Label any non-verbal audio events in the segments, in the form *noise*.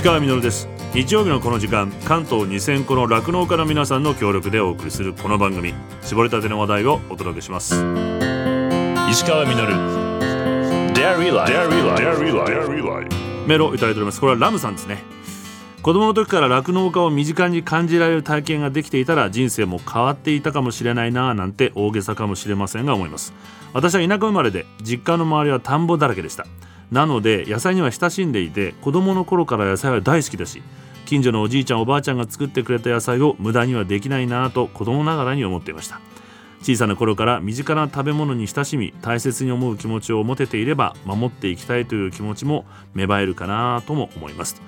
石川稔です。日曜日のこの時間関東2000個の酪農家の皆さんの協力でお送りするこの番組。絞りたての話題をお届けします。石川稔。メールをいただいております。これはラムさんですね。子供の時から酪農家を身近に感じられる体験ができていたら人生も変わっていたかもしれないなぁなんて大げさかもしれませんが思います。私は田舎生まれで実家の周りは田んぼだらけでしたなので野菜には親しんでいて子供の頃から野菜は大好きだし近所のおじいちゃんおばあちゃんが作ってくれた野菜を無駄にはできないなぁと子供ながらに思っていました。小さな頃から身近な食べ物に親しみ大切に思う気持ちを持てていれば守っていきたいという気持ちも芽生えるかなとも思います。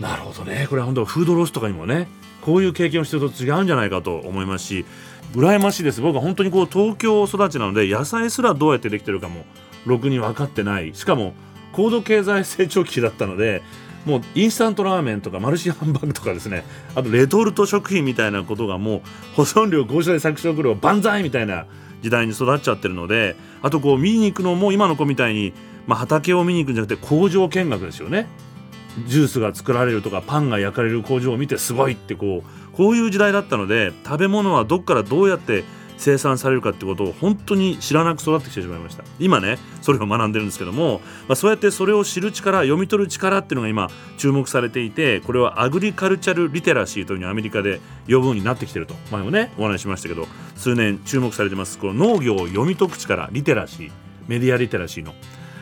なるほどね。これは本当フードロスとかにもねこういう経験をしてると違うんじゃないかと思いますし羨ましいです。僕は本当にこう東京育ちなので野菜すらどうやってできてるかもろくに分かってない。しかも高度経済成長期だったのでもうインスタントラーメンとかマルシハンバーグとかですねあとレトルト食品みたいなことがもう保存料合社で搾食料万歳みたいな時代に育っちゃってるのであとこう見に行くのも今の子みたいに、まあ、畑を見に行くんじゃなくて工場見学ですよね。ジュースが作られるとかパンが焼かれる工場を見てすごいってこうこういう時代だったので食べ物はどっからどうやって生産されるかってことを本当に知らなく育ってきてしまいました。今ねそれを学んでるんですけども、まあ、そうやってそれを知る力読み取る力っていうのが今注目されていてこれはアグリカルチャルリテラシーというふうにアメリカで呼ぶようになってきてると。前もねお話ししましたけど数年注目されてます。この農業を読み解く力リテラシー。メディアリテラシーの。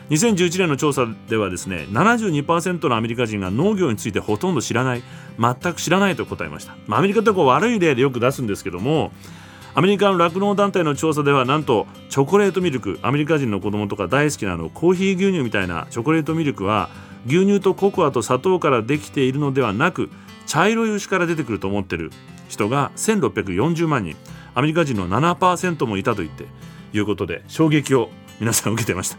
2011年の調査ではですね72%のアメリカ人が農業についてほとんど知らない。全く知らないと答えました、まあ、アメリカってこう悪い例でよく出すんですけどもアメリカの酪農団体の調査ではなんとチョコレートミルクアメリカ人の子供とか大好きなのコーヒー牛乳みたいなチョコレートミルクは牛乳とココアと砂糖からできているのではなく茶色い牛から出てくると思ってる人が1640万人。アメリカ人の7%もいたと言っていうことで衝撃を皆さん受けてました。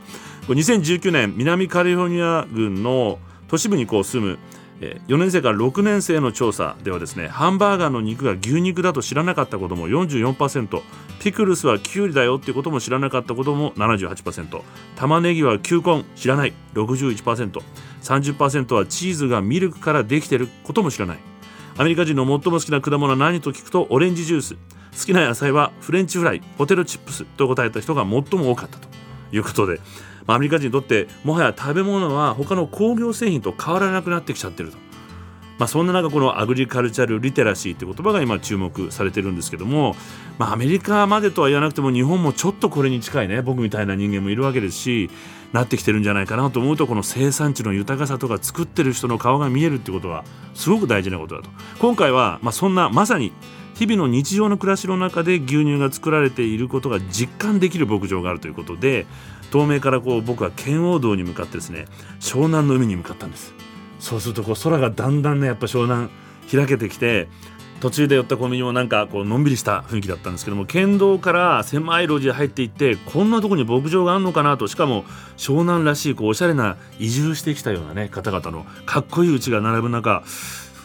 2019年南カリフォルニア郡の都市部にこう住む4年生から6年生の調査ではですねハンバーガーの肉が牛肉だと知らなかったことも44%ピクルスはキュウリだよってことも知らなかったことも78%玉ねぎは球根知らない 61%30% はチーズがミルクからできてることも知らない。アメリカ人の最も好きな果物は何と聞くとオレンジジュース。好きな野菜はフレンチフライポテトチップスと答えた人が最も多かったということでアメリカ人にとってもはや食べ物は他の工業製品と変わらなくなってきちゃってると。まあ、そんな中このアグリカルチャルリテラシーって言葉が今注目されてるんですけども、まあ、アメリカまでとは言わなくても日本もちょっとこれに近いね僕みたいな人間もいるわけですしなってきてるんじゃないかなと思うとこの生産地の豊かさとか作ってる人の顔が見えるってことはすごく大事なことだと今回はまあそんなまさに日々の日常の暮らしの中で牛乳が作られていることが実感できる牧場があるということで東名からこう僕は圏央道に向かってですね湘南の海に向かったんですそうするとこう空がだんだんねやっぱ湘南開けてきて途中で寄ったコンビニもなんかこうのんびりした雰囲気だったんですけども県道から狭い路地へ入っていってこんなとこに牧場があるのかなとしかも湘南らしいこうおしゃれな移住してきたようなね方々のかっこいい家が並ぶ中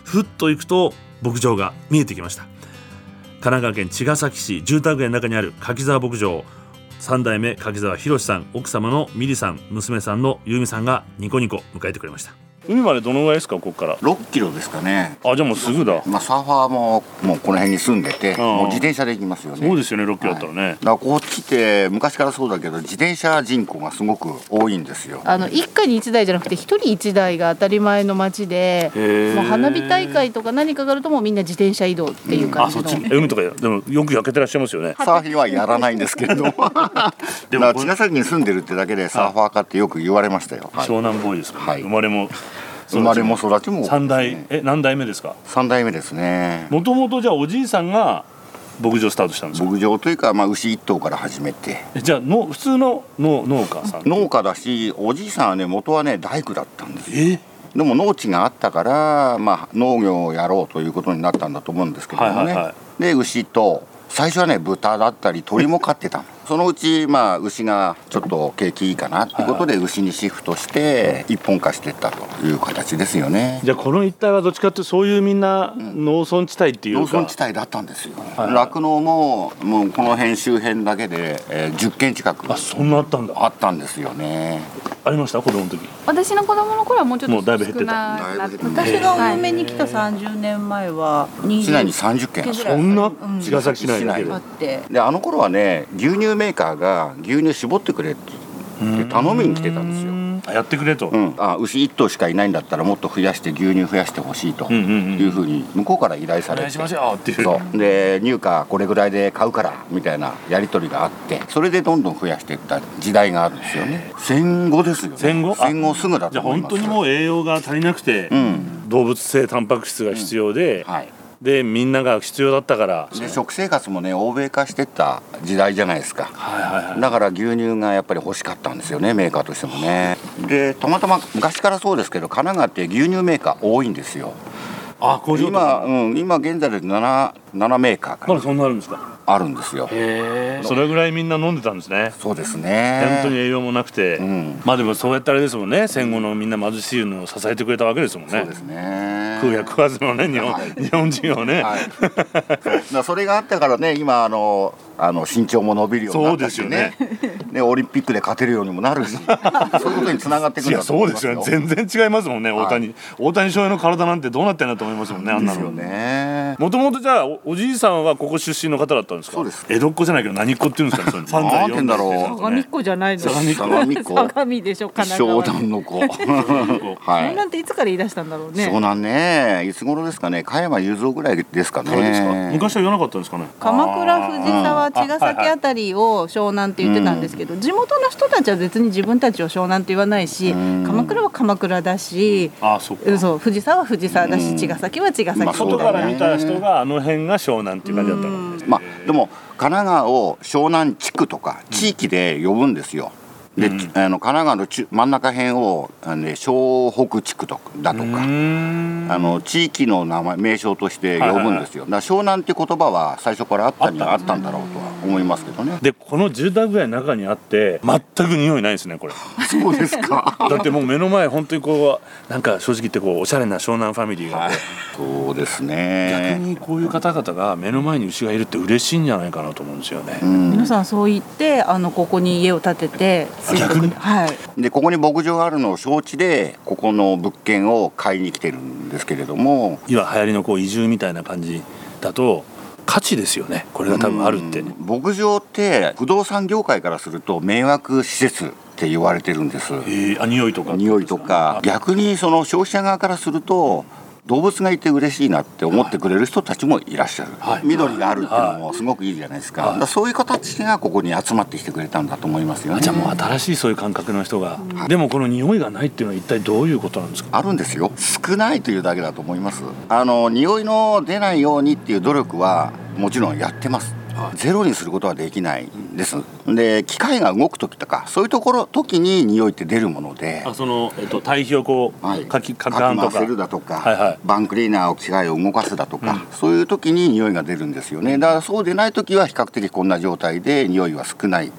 ふっと行くと牧場が見えてきました。神奈川県茅ヶ崎市住宅街の中にある柿沢牧場。3代目柿沢博さん奥様のミリさん娘さんのゆうみさんがニコニコ迎えてくれました。海までどのぐらいですかここから？6キロですかね。あじゃあもうすぐだ。まあサーファーももうこの辺に住んでて、もう自転車で行きますよね。そうですよね6キロだったらね、はい、だからこっちって昔からそうだけど自転車人口がすごく多いんですよ。あの一家に1台じゃなくて1人1台が当たり前の街でもう花火大会とか何かがあるともうみんな自転車移動っていう感じの、うん、あそっち？海とかでもよく焼けてらっしゃいますよね。サーフィンはやらないんですけれども *laughs* でも茅ヶ崎に住んでるってだけでサーファーかってよく言われましたよ、はい、湘南ボーイですか、ね、はい、生まれも生まれも育ちも。三代。え何代目ですか？三代目ですね。もともとじゃあおじいさんが牧場スタートしたんです牧場というか、まあ、牛一頭から始めて。じゃあの普通の農農家さん。農家だしおじいさんはね元はね大工だったんです。え？でも農地があったから、まあ、農業をやろうということになったんだと思うんですけどもね、はいはいはい、で牛と最初はね豚だったり鳥も飼ってたのそのうちまあ牛がちょっと景気いいかなっていうことで牛にシフトして一本化していったという形ですよね。じゃあこの一帯はどっちかっていうとそういうみんな農村地帯っていうか、農村地帯だったんですよ。酪農、ももうこの辺周辺だけで、えー、10軒近くあそんなあったんだ。あったんですよね。ありました？子供の時。私の子供の頃はもうちょっともうだいぶ減ってた。私がお嫁に来た30年前は市内に30軒そんなうん茅ヶ崎市内だけで。あって。であの頃はね牛乳メーカーが牛乳絞ってくれってで頼みに来てたんですよ、あやってくれと、うん、あ牛1頭しかいないんだったらもっと増やして牛乳増やしてほしいというふうに向こうから依頼されて、うそう。で入荷これぐらいで買うからみたいなやり取りがあってそれでどんどん増やしていった時代があるんですよね。戦後ですよね。戦後？あ戦後すぐだじゃあと思います。本当にもう栄養が足りなくて、うん。動物性タンパク質が必要で、はいでみんなが必要だったから。で食生活もね欧米化してった時代じゃないですか。はいはいはい。だから牛乳がやっぱり欲しかったんですよねメーカーとしてもね。でたまたま昔からそうですけど神奈川って牛乳メーカー多いんですよ。あ工場と今、かうん、今現在で 7, 7メーカーかまだそんなあるんですか？あるんですよ。それぐらいみんな飲んでたんですね。そうです本ね当に栄養もなくて、うん。まあでもそうやってあれですもんね。戦後のみんな貧しいのを支えてくれたわけですもんね。そうですね食うや食わずのね日本,、はい。日本人をね、はい、*laughs* それがあったからね今あのあの身長も伸びるようになったしね。ね。オリンピックで勝てるようにもなるし。*laughs* そういうことにつながってくいやるんだとそうですよ。全然違いますもんね、はい。大谷。大谷翔平の体なんてどうなってんだと思いますもんねあんなの。ですよね。もともとじゃあおおじいさんはここ出身の方だったんですか？そうです。江戸っ子じゃないけど何っ子っていうんですかね *laughs* それなんてんだろう。相模っ子じゃないの。相模っ子相模っ子相模でしょ神奈川。湘南の子。*laughs* はい。湘南っていつから言い出したんだろうね。湘南ね。いつ頃ですかね。加山雄三ぐらいですかね。そうですか。昔は言わなかったんですかね。鎌倉藤沢茅ヶ崎あたりを湘南って言ってたんですけど、地元の人たちは別に自分たちを湘南って言わないし、うん。鎌倉は鎌倉だし、ああそうんそう藤沢は藤沢だし、うん。茅ヶ崎は茅ヶ崎、まあ外から見た人があの辺が湘南っていう感じだったので、まあでも神奈川を湘南地区とか地域で呼ぶんですよ。で、うん。あの神奈川の中真ん中辺をあの、ね、湘北地区とかだとか、あの地域の名前名称として呼ぶんですよ。だから湘南って言葉は最初からあったにはあった。んだろうとは思いますけどね。でこの住宅街の中にあって全く匂いないですねこれ。そうですか。*laughs* だってもう目の前本当にこうなんか正直言ってこうおしゃれな湘南ファミリーがいて、そうです逆ね。にこういう方々が目の前に牛がいるって嬉しいんじゃないかなと思うんですよね、うん。皆さんそう言ってあのここに家を建ててあ逆に？はい。でここに牧場があるのを承知でここの物件を買いに来てるんですけれども。今流行りのこう移住みたいな感じだと価値ですよね。これが多分あるって、うん。牧場って不動産業界からすると迷惑施設って言われてるんです。えー、あ匂いとか？匂いとか。逆にその消費者側からすると動物がいて嬉しいなって思ってくれる人たちもいらっしゃる、はい。緑があるっていうのもすごくいいじゃないですか,、はい。だからそういう形がここに集まってきてくれたんだと思いますよね。あじゃあもう新しいそういう感覚の人が、でもこの匂いがないっていうのは一体どういうことなんですか？あるんですよ。少ないというだけだと思います。あの匂いの出ないようにっていう努力はもちろんやってますゼロにすることはできないんです。で機械が動く時とかそういうところ時に匂いって出るもので。あその、えっと、堆肥をこう、はい、かきかき回せるだとか、はいはい。バンクリーナーを機械を動かすだとか、そういう時に匂いが出るんですよね。だからそうでない時は比較的こんな状態で匂いは少ない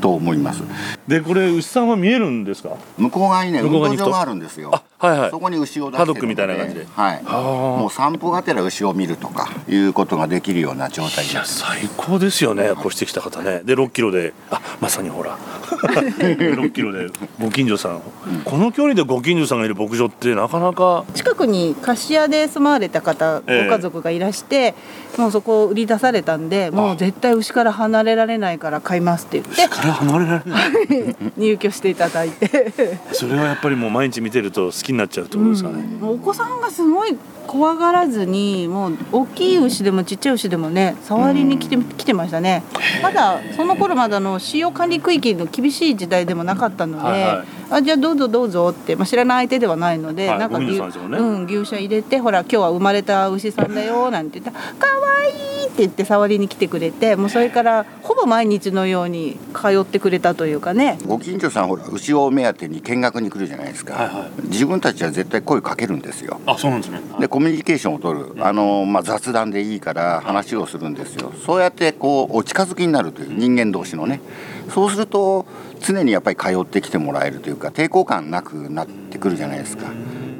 と思います。でこれ牛さんは見えるんですか？向こう側にね運向こう側に行くと。動場があるんですよ。あはいはい。そこに牛を出してるのパドックみたいな感じで。はい。あもう散歩がてら牛を見るとかいうことができるような状態いやです。最高ですよね。越してきた方ね。で6キロであまさにほら。*laughs* 6キロでご近所さん、この距離でご近所さんがいる牧場ってなかなか。近くに貸し屋で住まわれた方、ええ。ご家族がいらしてもうそこを売り出されたんでもう絶対牛から離れられないから買いますって言って。から離れられない。入居していただいて。それはやっぱりもう毎日見てると好きになっちゃうってことですかね、もうお子さんがすごい怖がらずにもう大きい牛でもちっちゃい牛でもね触りに来て来てましたね。まだその頃まだの使用管理区域の厳しい時代でもなかったので、はいはいあじゃあどうぞどうぞって、まあ、知らない相手ではないので、はいなんか牛,、ね。うん、牛舎入れてほら今日は生まれた牛さんだよなんて言ったら「かわいい!」って言って触りに来てくれてもうそれからほぼ毎日のように通ってくれたというかね。ご近所さんほら牛を目当てに見学に来るじゃないですか、はいはい。自分たちは絶対声かけるんですよ。あそうなんですね。でコミュニケーションを取る。あの、まあ、雑談でいいから話をするんですよ。そうやってこうお近づきになるという人間同士のね。そうすると常にやっぱり通ってきてもらえるというか抵抗感なくなってくるじゃないですか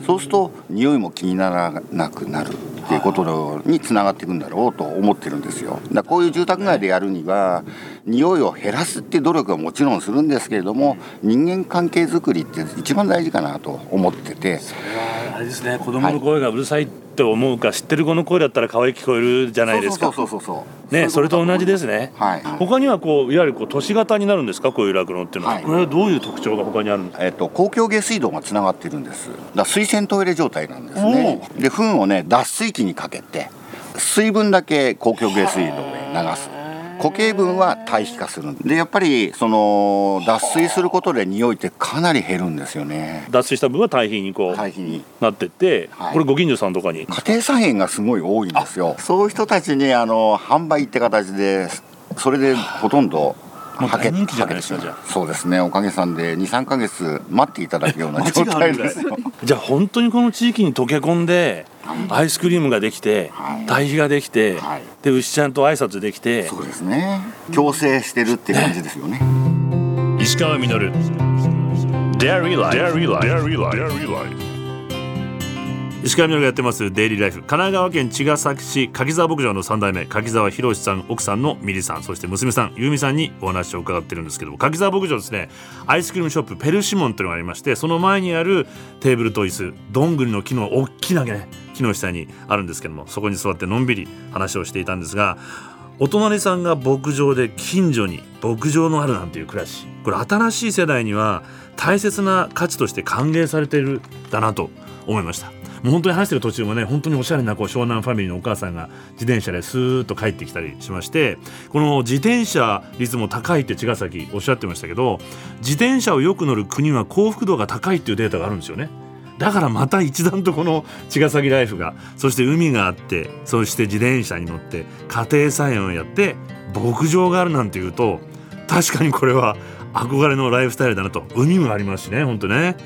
そうすると匂いも気にならなくなるっていうことにつながっていくんだろうと思ってるんですよ。だこういう住宅街でやるには匂いを減らすっていう努力はもちろんするんですけれども人間関係づくりって一番大事かなと思っててそれですね子供の声がうるさいって思うか、はい、知ってる子の声だったら可愛く聞こえるじゃないですか。そうそうそうそうねそれと同じですね、はい、他にはこういわゆるこう都市型になるんですか？こういう酪農っていうのは、はい、これはどういう特徴が他にあるんですか、えっと、公共下水道がつながってるんです。だ水洗トイレ状態なんですね。で糞をね脱水機にかけて水分だけ公共下水道へ流す固形分は堆肥化するでやっぱりその脱水することで匂いってかなり減るんですよね。脱水した分は堆肥にこう堆肥に。なってって、はい、これご近所さんとかに。家庭菜園がすごい多いんですよ。そういう人たちにあの販売って形でそれでほとんどはけ人気じゃないですかじゃそうですね。おかげさんで23か月待っていただくような状態ですよ。じゃあ本当にこの地域に溶け込んでアイスクリームができて、堆肥ができて、で牛ちゃんと挨拶できて。そうですね。共生してるって感じですよね。石川稔。Dairy Life Dairy Life 石川みがやってますデイリーライフ。神奈川県茅ヶ崎市柿沢牧場の3代目柿沢博さん奥さんのミリさんそして娘さん由美さんにお話を伺ってるんですけども柿沢牧場ですねアイスクリームショップペルシモンというのがありましてその前にあるテーブルと椅子どんぐりの木の大きなね木の下にあるんですけどもそこに座ってのんびり話をしていたんですがお隣さんが牧場で近所に牧場のあるなんていう暮らし。これ新しい世代には大切な価値として歓迎されているだなと思いました。もう本当に話してる途中もね本当におしゃれなこう湘南ファミリーのお母さんが自転車でスーッと帰ってきたりしましてこの自転車率も高いって茅ヶ崎おっしゃってましたけど自転車をよく乗る国は幸福度が高いっていうデータがあるんですよね。だからまた一段とこの茅ヶ崎ライフがそして海があってそして自転車に乗って家庭菜園をやって牧場があるなんていうと確かにこれは憧れのライフスタイルだなと海もありますしね本当ね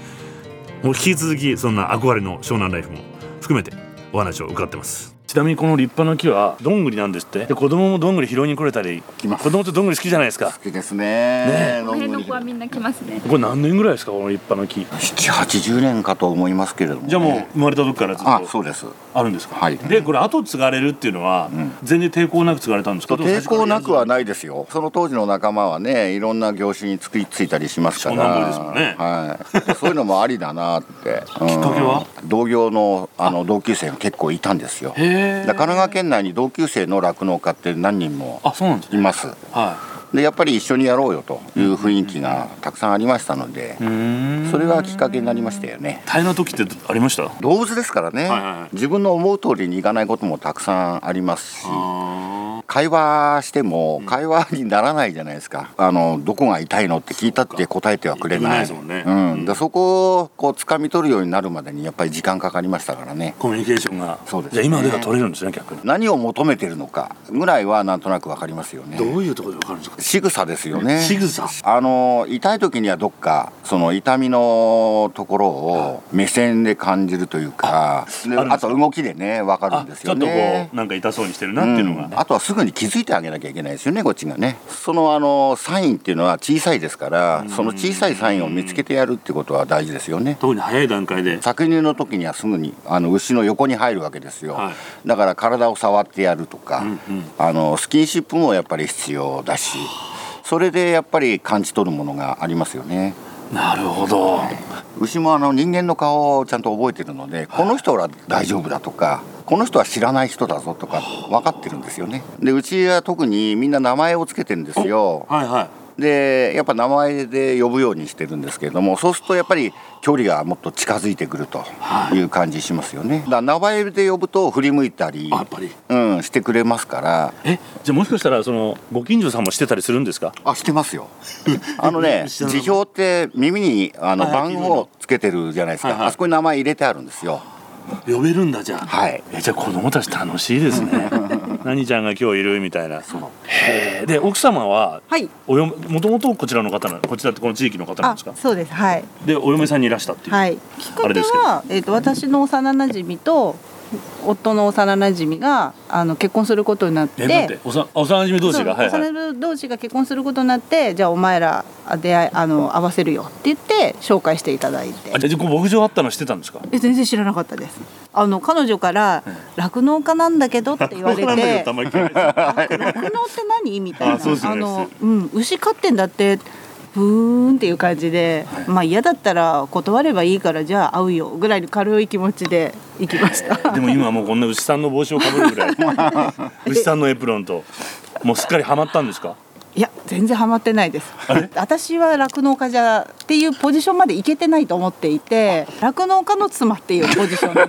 もう引き続きそんな憧れの湘南ライフも含めてお話を伺ってます。ちなみにこの立派な木はどんぐりなんですって。で子供もどんぐり拾いに来れたり子供ってどんぐり好きじゃないですか。好きですね。ね。この辺の子はみんな来ますね。これ何年ぐらいですかこの立派な木。七八十年かと思いますけれども、ね、じゃあもう生まれた時からずっとあそうです。あるんですか？はい。でこれ後継がれるっていうのは、うん、全然抵抗なく継がれたんですか？抵抗なくはないですよ。その当時の仲間はねいろんな業種につきついたりしますから。ですもんね。はい。*laughs* そういうのもありだなって。きっかけは？同業のあの同級生が結構いたんですよ神奈川県内に同級生の酪農家って何人もいます。はい。でやっぱり一緒にやろうよという雰囲気がたくさんありましたので、それがきっかけになりましたよね。大変な時ってありました？動物ですからね、はいはい、自分の思う通りにいかないこともたくさんありますし会話しても会話にならないじゃないですか。あのどこが痛いのって聞いたって答えてはくれない、ね、うん、でそこをこう掴み取るようになるまでにやっぱり時間かかりましたからね。コミュニケーションが。そうです、ね、じゃあ今では取れるんですね逆に。何を求めてるのかぐらいはなんとなくわかりますよね。どういうところでわかるんですか？仕草ですよね。仕草。あの痛い時にはどっかその痛みのところを目線で感じるというかあと動きでねわかるんですよね。ちょっとこうなんか痛そうにしてるなっていうのが、うん、あとはすぐに気づいてあげなきゃいけないですよねこっちがね。そのあのサインっていうのは小さいですからその小さいサインを見つけてやるってことは大事ですよね。特に早い段階で。搾乳の時にはすぐにあの牛の横に入るわけですよ、はい、だから体を触ってやるとか、うんうん、あのスキンシップもやっぱり必要だしそれでやっぱり感じ取るものがありますよねなるほど。牛もあの人間の顔をちゃんと覚えてるのでこの人は大丈夫だとかこの人は知らない人だぞとか分かってるんですよね。でうちは特にみんな名前を付けてるんですよ。はいはいでやっぱ名前で呼ぶようにしてるんですけれどもそうするとやっぱり距離がもっと近づいてくるとい。う感じしますよね、はい、だ名前で呼ぶと振り向いたりやっぱり、うん、してくれますから。えじゃあもしかしたらそのご近所さんもしてたりするんですか？あしてますよ。あのね *laughs* 辞表って耳にあの番号つけてるじゃないですか、はいはい、あそこに名前入れてあるんですよ。呼べるんだじゃあ。はい。えじゃあ子供たち楽しいですね *laughs* 何ちゃんが今日いるみたいな。そう。で奥様は、はい、およもともとこちらの方なこちらってこの地域の方なんですか？そうです。はい。でお嫁さんにいらしたっていう、はい、きっかけは、えーと、私の幼馴染と夫の幼馴染があの結婚することになって。えおさ幼馴染同士が？はいはい。幼馴染同士が結婚することになってじゃあお前ら出会いあの合わせるよって言って紹介していただいて。あじゃあ牧場あったの知ってたんですか？え全然知らなかったです。あの彼女から酪農家なんだけどって言われて *laughs* 酪農って何？みたいな。あの、うん、牛飼ってんだってふーんっていう感じで、まあ嫌だったら断ればいいからじゃあ会うよぐらいの軽い気持ちで行きました。でも今はもうこんな牛さんの帽子をかぶるぐらい。*laughs* 牛さんのエプロンと。もうすっかりハマったんですか？いや全然ハマってないです。私は酪農家じゃっていうポジションまでいけてないと思っていて酪農家の妻っていうポジションで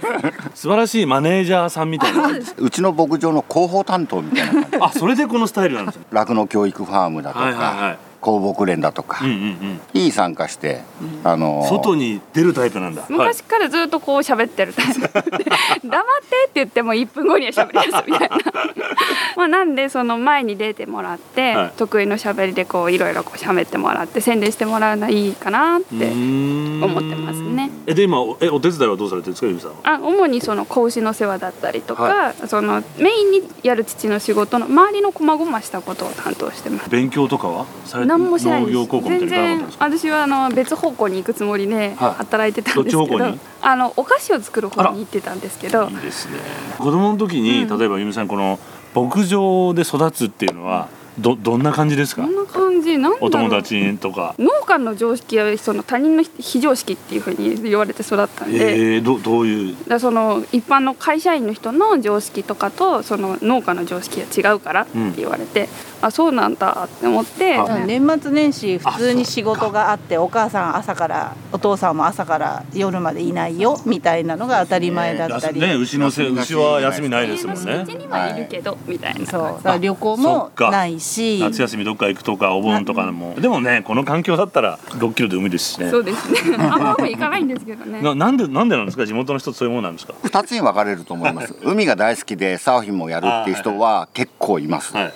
す。*laughs* 素晴らしいマネージャーさんみたいな。うちの牧場の広報担当みたいな感じ。あそれでこのスタイルなんですね。酪農教育ファームだとか、はいはいはい放牧連だとかうんうんうん。に参加して、あの外に出るタイプなんだ。はい昔からずっとこう喋ってるタイプ。で *laughs* 黙ってって言っても1分後には喋り出すみたいな。*laughs* まあなんでその前に出てもらって、はい。得意の喋りでこういろいろこう喋ってもらって宣伝してもらうのはいいかなって思思ってますね。えで今おえお手伝いはどうされてるんですかゆみさんは？あ主にその子牛の世話だったりとか、はそのメインにやる父の仕事の周りの細々したことを担当してます。勉強とかはされて何もしない農です全然私はあの別方向に行くつもりではい。働いてたんですけど、あのお菓子を作る方に行ってたんですけど。いいですね。子供の時に、例えばゆみさんこの牧場で育つっていうのはどどんな感じですか？こんな感じ？なんだろう。お友達とか。農家の常識はその他人の非常識っていうふうに言われて育ったんで、えー、どどういう？だその一般の会社員の人の常識とかとその農家の常識が違うからって言われて、あそうなんだって思って。あ。年末年始普通に仕事があってお母さん朝からお父さんも朝から夜までいないよみたいなのが当たり前だったり、ね。牛のせ牛は休みないですもんうねちにはいるけど、みたいなそう。感だから旅行もないし。夏休みどっか行くとかお盆とかも。でもねこの環境だったら6キロで海ですしね。じそうですね。*laughs* あんまも行かないんですけどね。ななんでなんでなんですか？地元の人そういうもんなんですか？2つに分かれると思います。*laughs* 海が大好きでサーフィンもやるっていう人は結構います、はい。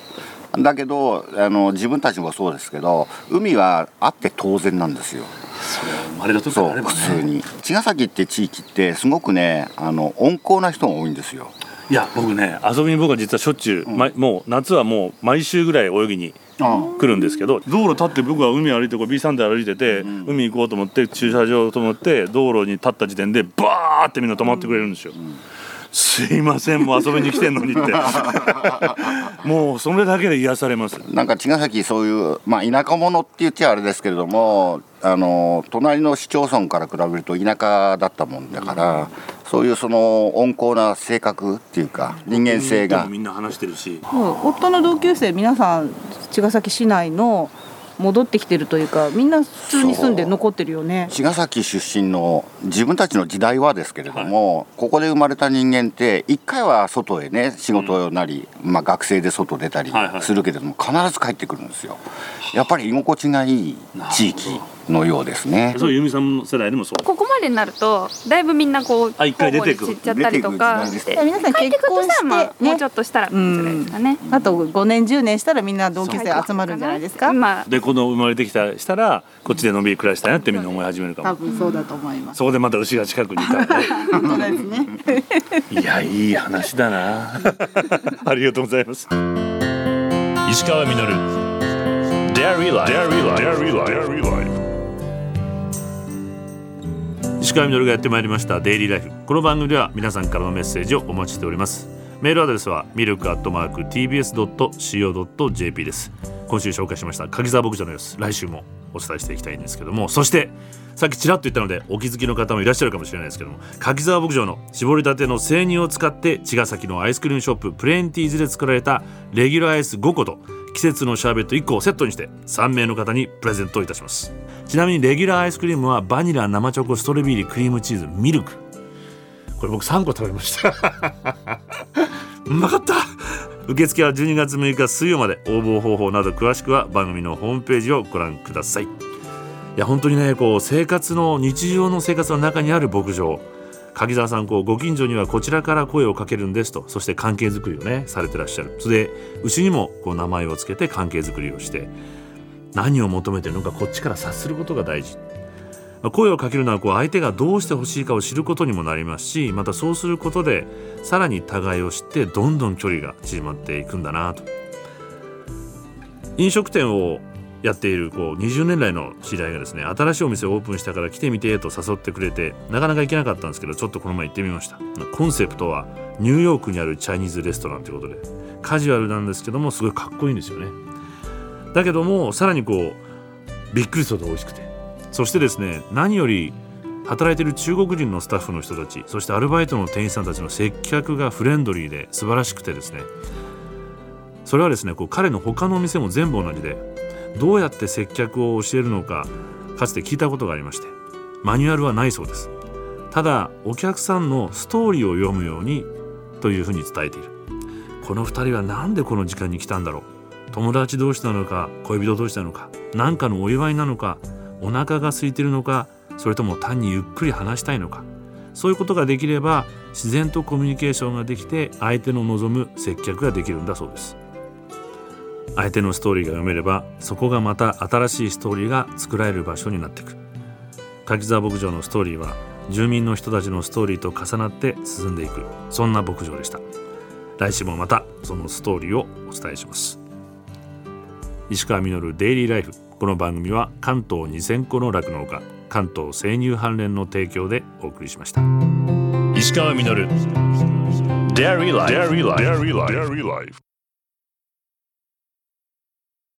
だけどあの自分たちもそうですけど海はあって当然なんですよ。それ生まれた時かそうらあればね。普通に。茅ヶ崎って地域ってすごくねあの温厚な人が多いんですよ。いや僕ね遊びに僕は実はしょっちゅう、まもう夏はもう毎週ぐらい泳ぎに来るんですけど道路立って僕は海歩いてこう B さんで歩いてて、海行こうと思って駐車場と思って道路に立った時点でバーってみんな止まってくれるんですよ。すいませんもう遊びに来てんのにって。*laughs* もうそれだけで癒されます。なんか茅ヶ崎そういう、まあ、田舎者って言っちゃあれですけれどもあの隣の市町村から比べると田舎だったもんだから、そういうその温厚な性格っていうか人間性が。みんな話してるし。もう夫の同級生皆さん茅ヶ崎市内の戻ってきてるというかみんな普通に住んで残ってるよね。茅ヶ崎出身の自分たちの時代はですけれども、ここで生まれた人間って一回は外へね仕事なり、まあ、学生で外出たりはいはい。するけれども、必ず帰ってくるんですよ。やっぱり居心地がいい地域のようですね。そう由美さんの世代でもそうここまでになるとだいぶみんなこうあ一回出てくる。ちゃったりとか。皆さん帰ってくるとしたらまあ結婚してねもうちょっとしたらじゃないですかね。あと5年10年したらみんな同級生集まるんじゃないですか？まあで子供生まれてきたしたらこっちでのんびり暮らしたいなってみんな思い始めるか多も分そうだと思います。そこでまた牛が近くにいたらね。本当ですね。いやいい話だな。*laughs* ありがとうございます。石川みのる Dairy Life Dairy Life 石川みのるがやってまいりましたデイリーライフこの番組では皆さんからのメッセージをお待ちしております。メールアドレスはミルクアットマーク TBS.CO.JP です。今週紹介しました柿沢牧場の様子。来週もお伝えしていきたいんですけども。そしてさっきちらっと言ったのでお気づきの方もいらっしゃるかもしれないですけども柿沢牧場の絞りたての生乳を使って茅ヶ崎のアイスクリームショッププレーンティーズで作られたレギュラーアイス5個と季節のシャーベット1個をセットにして3名の方にプレゼントいたします。ちなみにレギュラーアイスクリームはバニラ生チョコストロベリークリームチーズミルク。これ僕3個食べました。*laughs* うまかった。受付は12月6日水曜まで。応募方法など詳しくは番組のホームページをご覧ください。いや本当にねこう生活の日常の生活の中にある牧場。柿沢さんこうご近所にはこちらから声をかけるんですと。そして関係づくりをねされてらっしゃる。それで牛にもこう名前をつけて関係づくりをして何を求めてるのかこっちから察することが大事。声をかけるのはこう相手がどうしてほしいかを知ることにもなりますしまたそうすることでさらに互いを知ってどんどん距離が縮まっていくんだなと。飲食店をやっているこう20年来の知り合いがですね新しいお店をオープンしたから来てみてと誘ってくれてなかなか行けなかったんですけどちょっとこの前行ってみました。コンセプトはニューヨークにあるチャイニーズレストランということでカジュアルなんですけどもすごいかっこいいんですよね。だけどもさらにこうびっくりすると美味しくて。そしてですね何より働いている中国人のスタッフの人たちそしてアルバイトの店員さんたちの接客がフレンドリーで素晴らしくてですね。それはですねこう彼の他のお店も全部同じでどうやって接客を教えるのかかつて聞いたことがありましてマニュアルはないそうです。ただお客さんのストーリーを読むようにというふうに伝えている。この2人は何でこの時間に来たんだろう。友達同士なのか恋人同士なのか何かのお祝いなのかお腹が空いてるのかそれとも単にゆっくり話したいのか。そういうことができれば自然とコミュニケーションができて相手の望む接客ができるんだそうです。相手のストーリーが読めればそこがまた新しいストーリーが作られる場所になっていく。柿沢牧場のストーリーは住民の人たちのストーリーと重なって進んでいく。そんな牧場でした。来週もまたそのストーリーをお伝えします。石川稔デイリーライフ。この番組は関東2000個の酪農家関東生乳関連の提供でお送りしました。石川稔。Dairy Life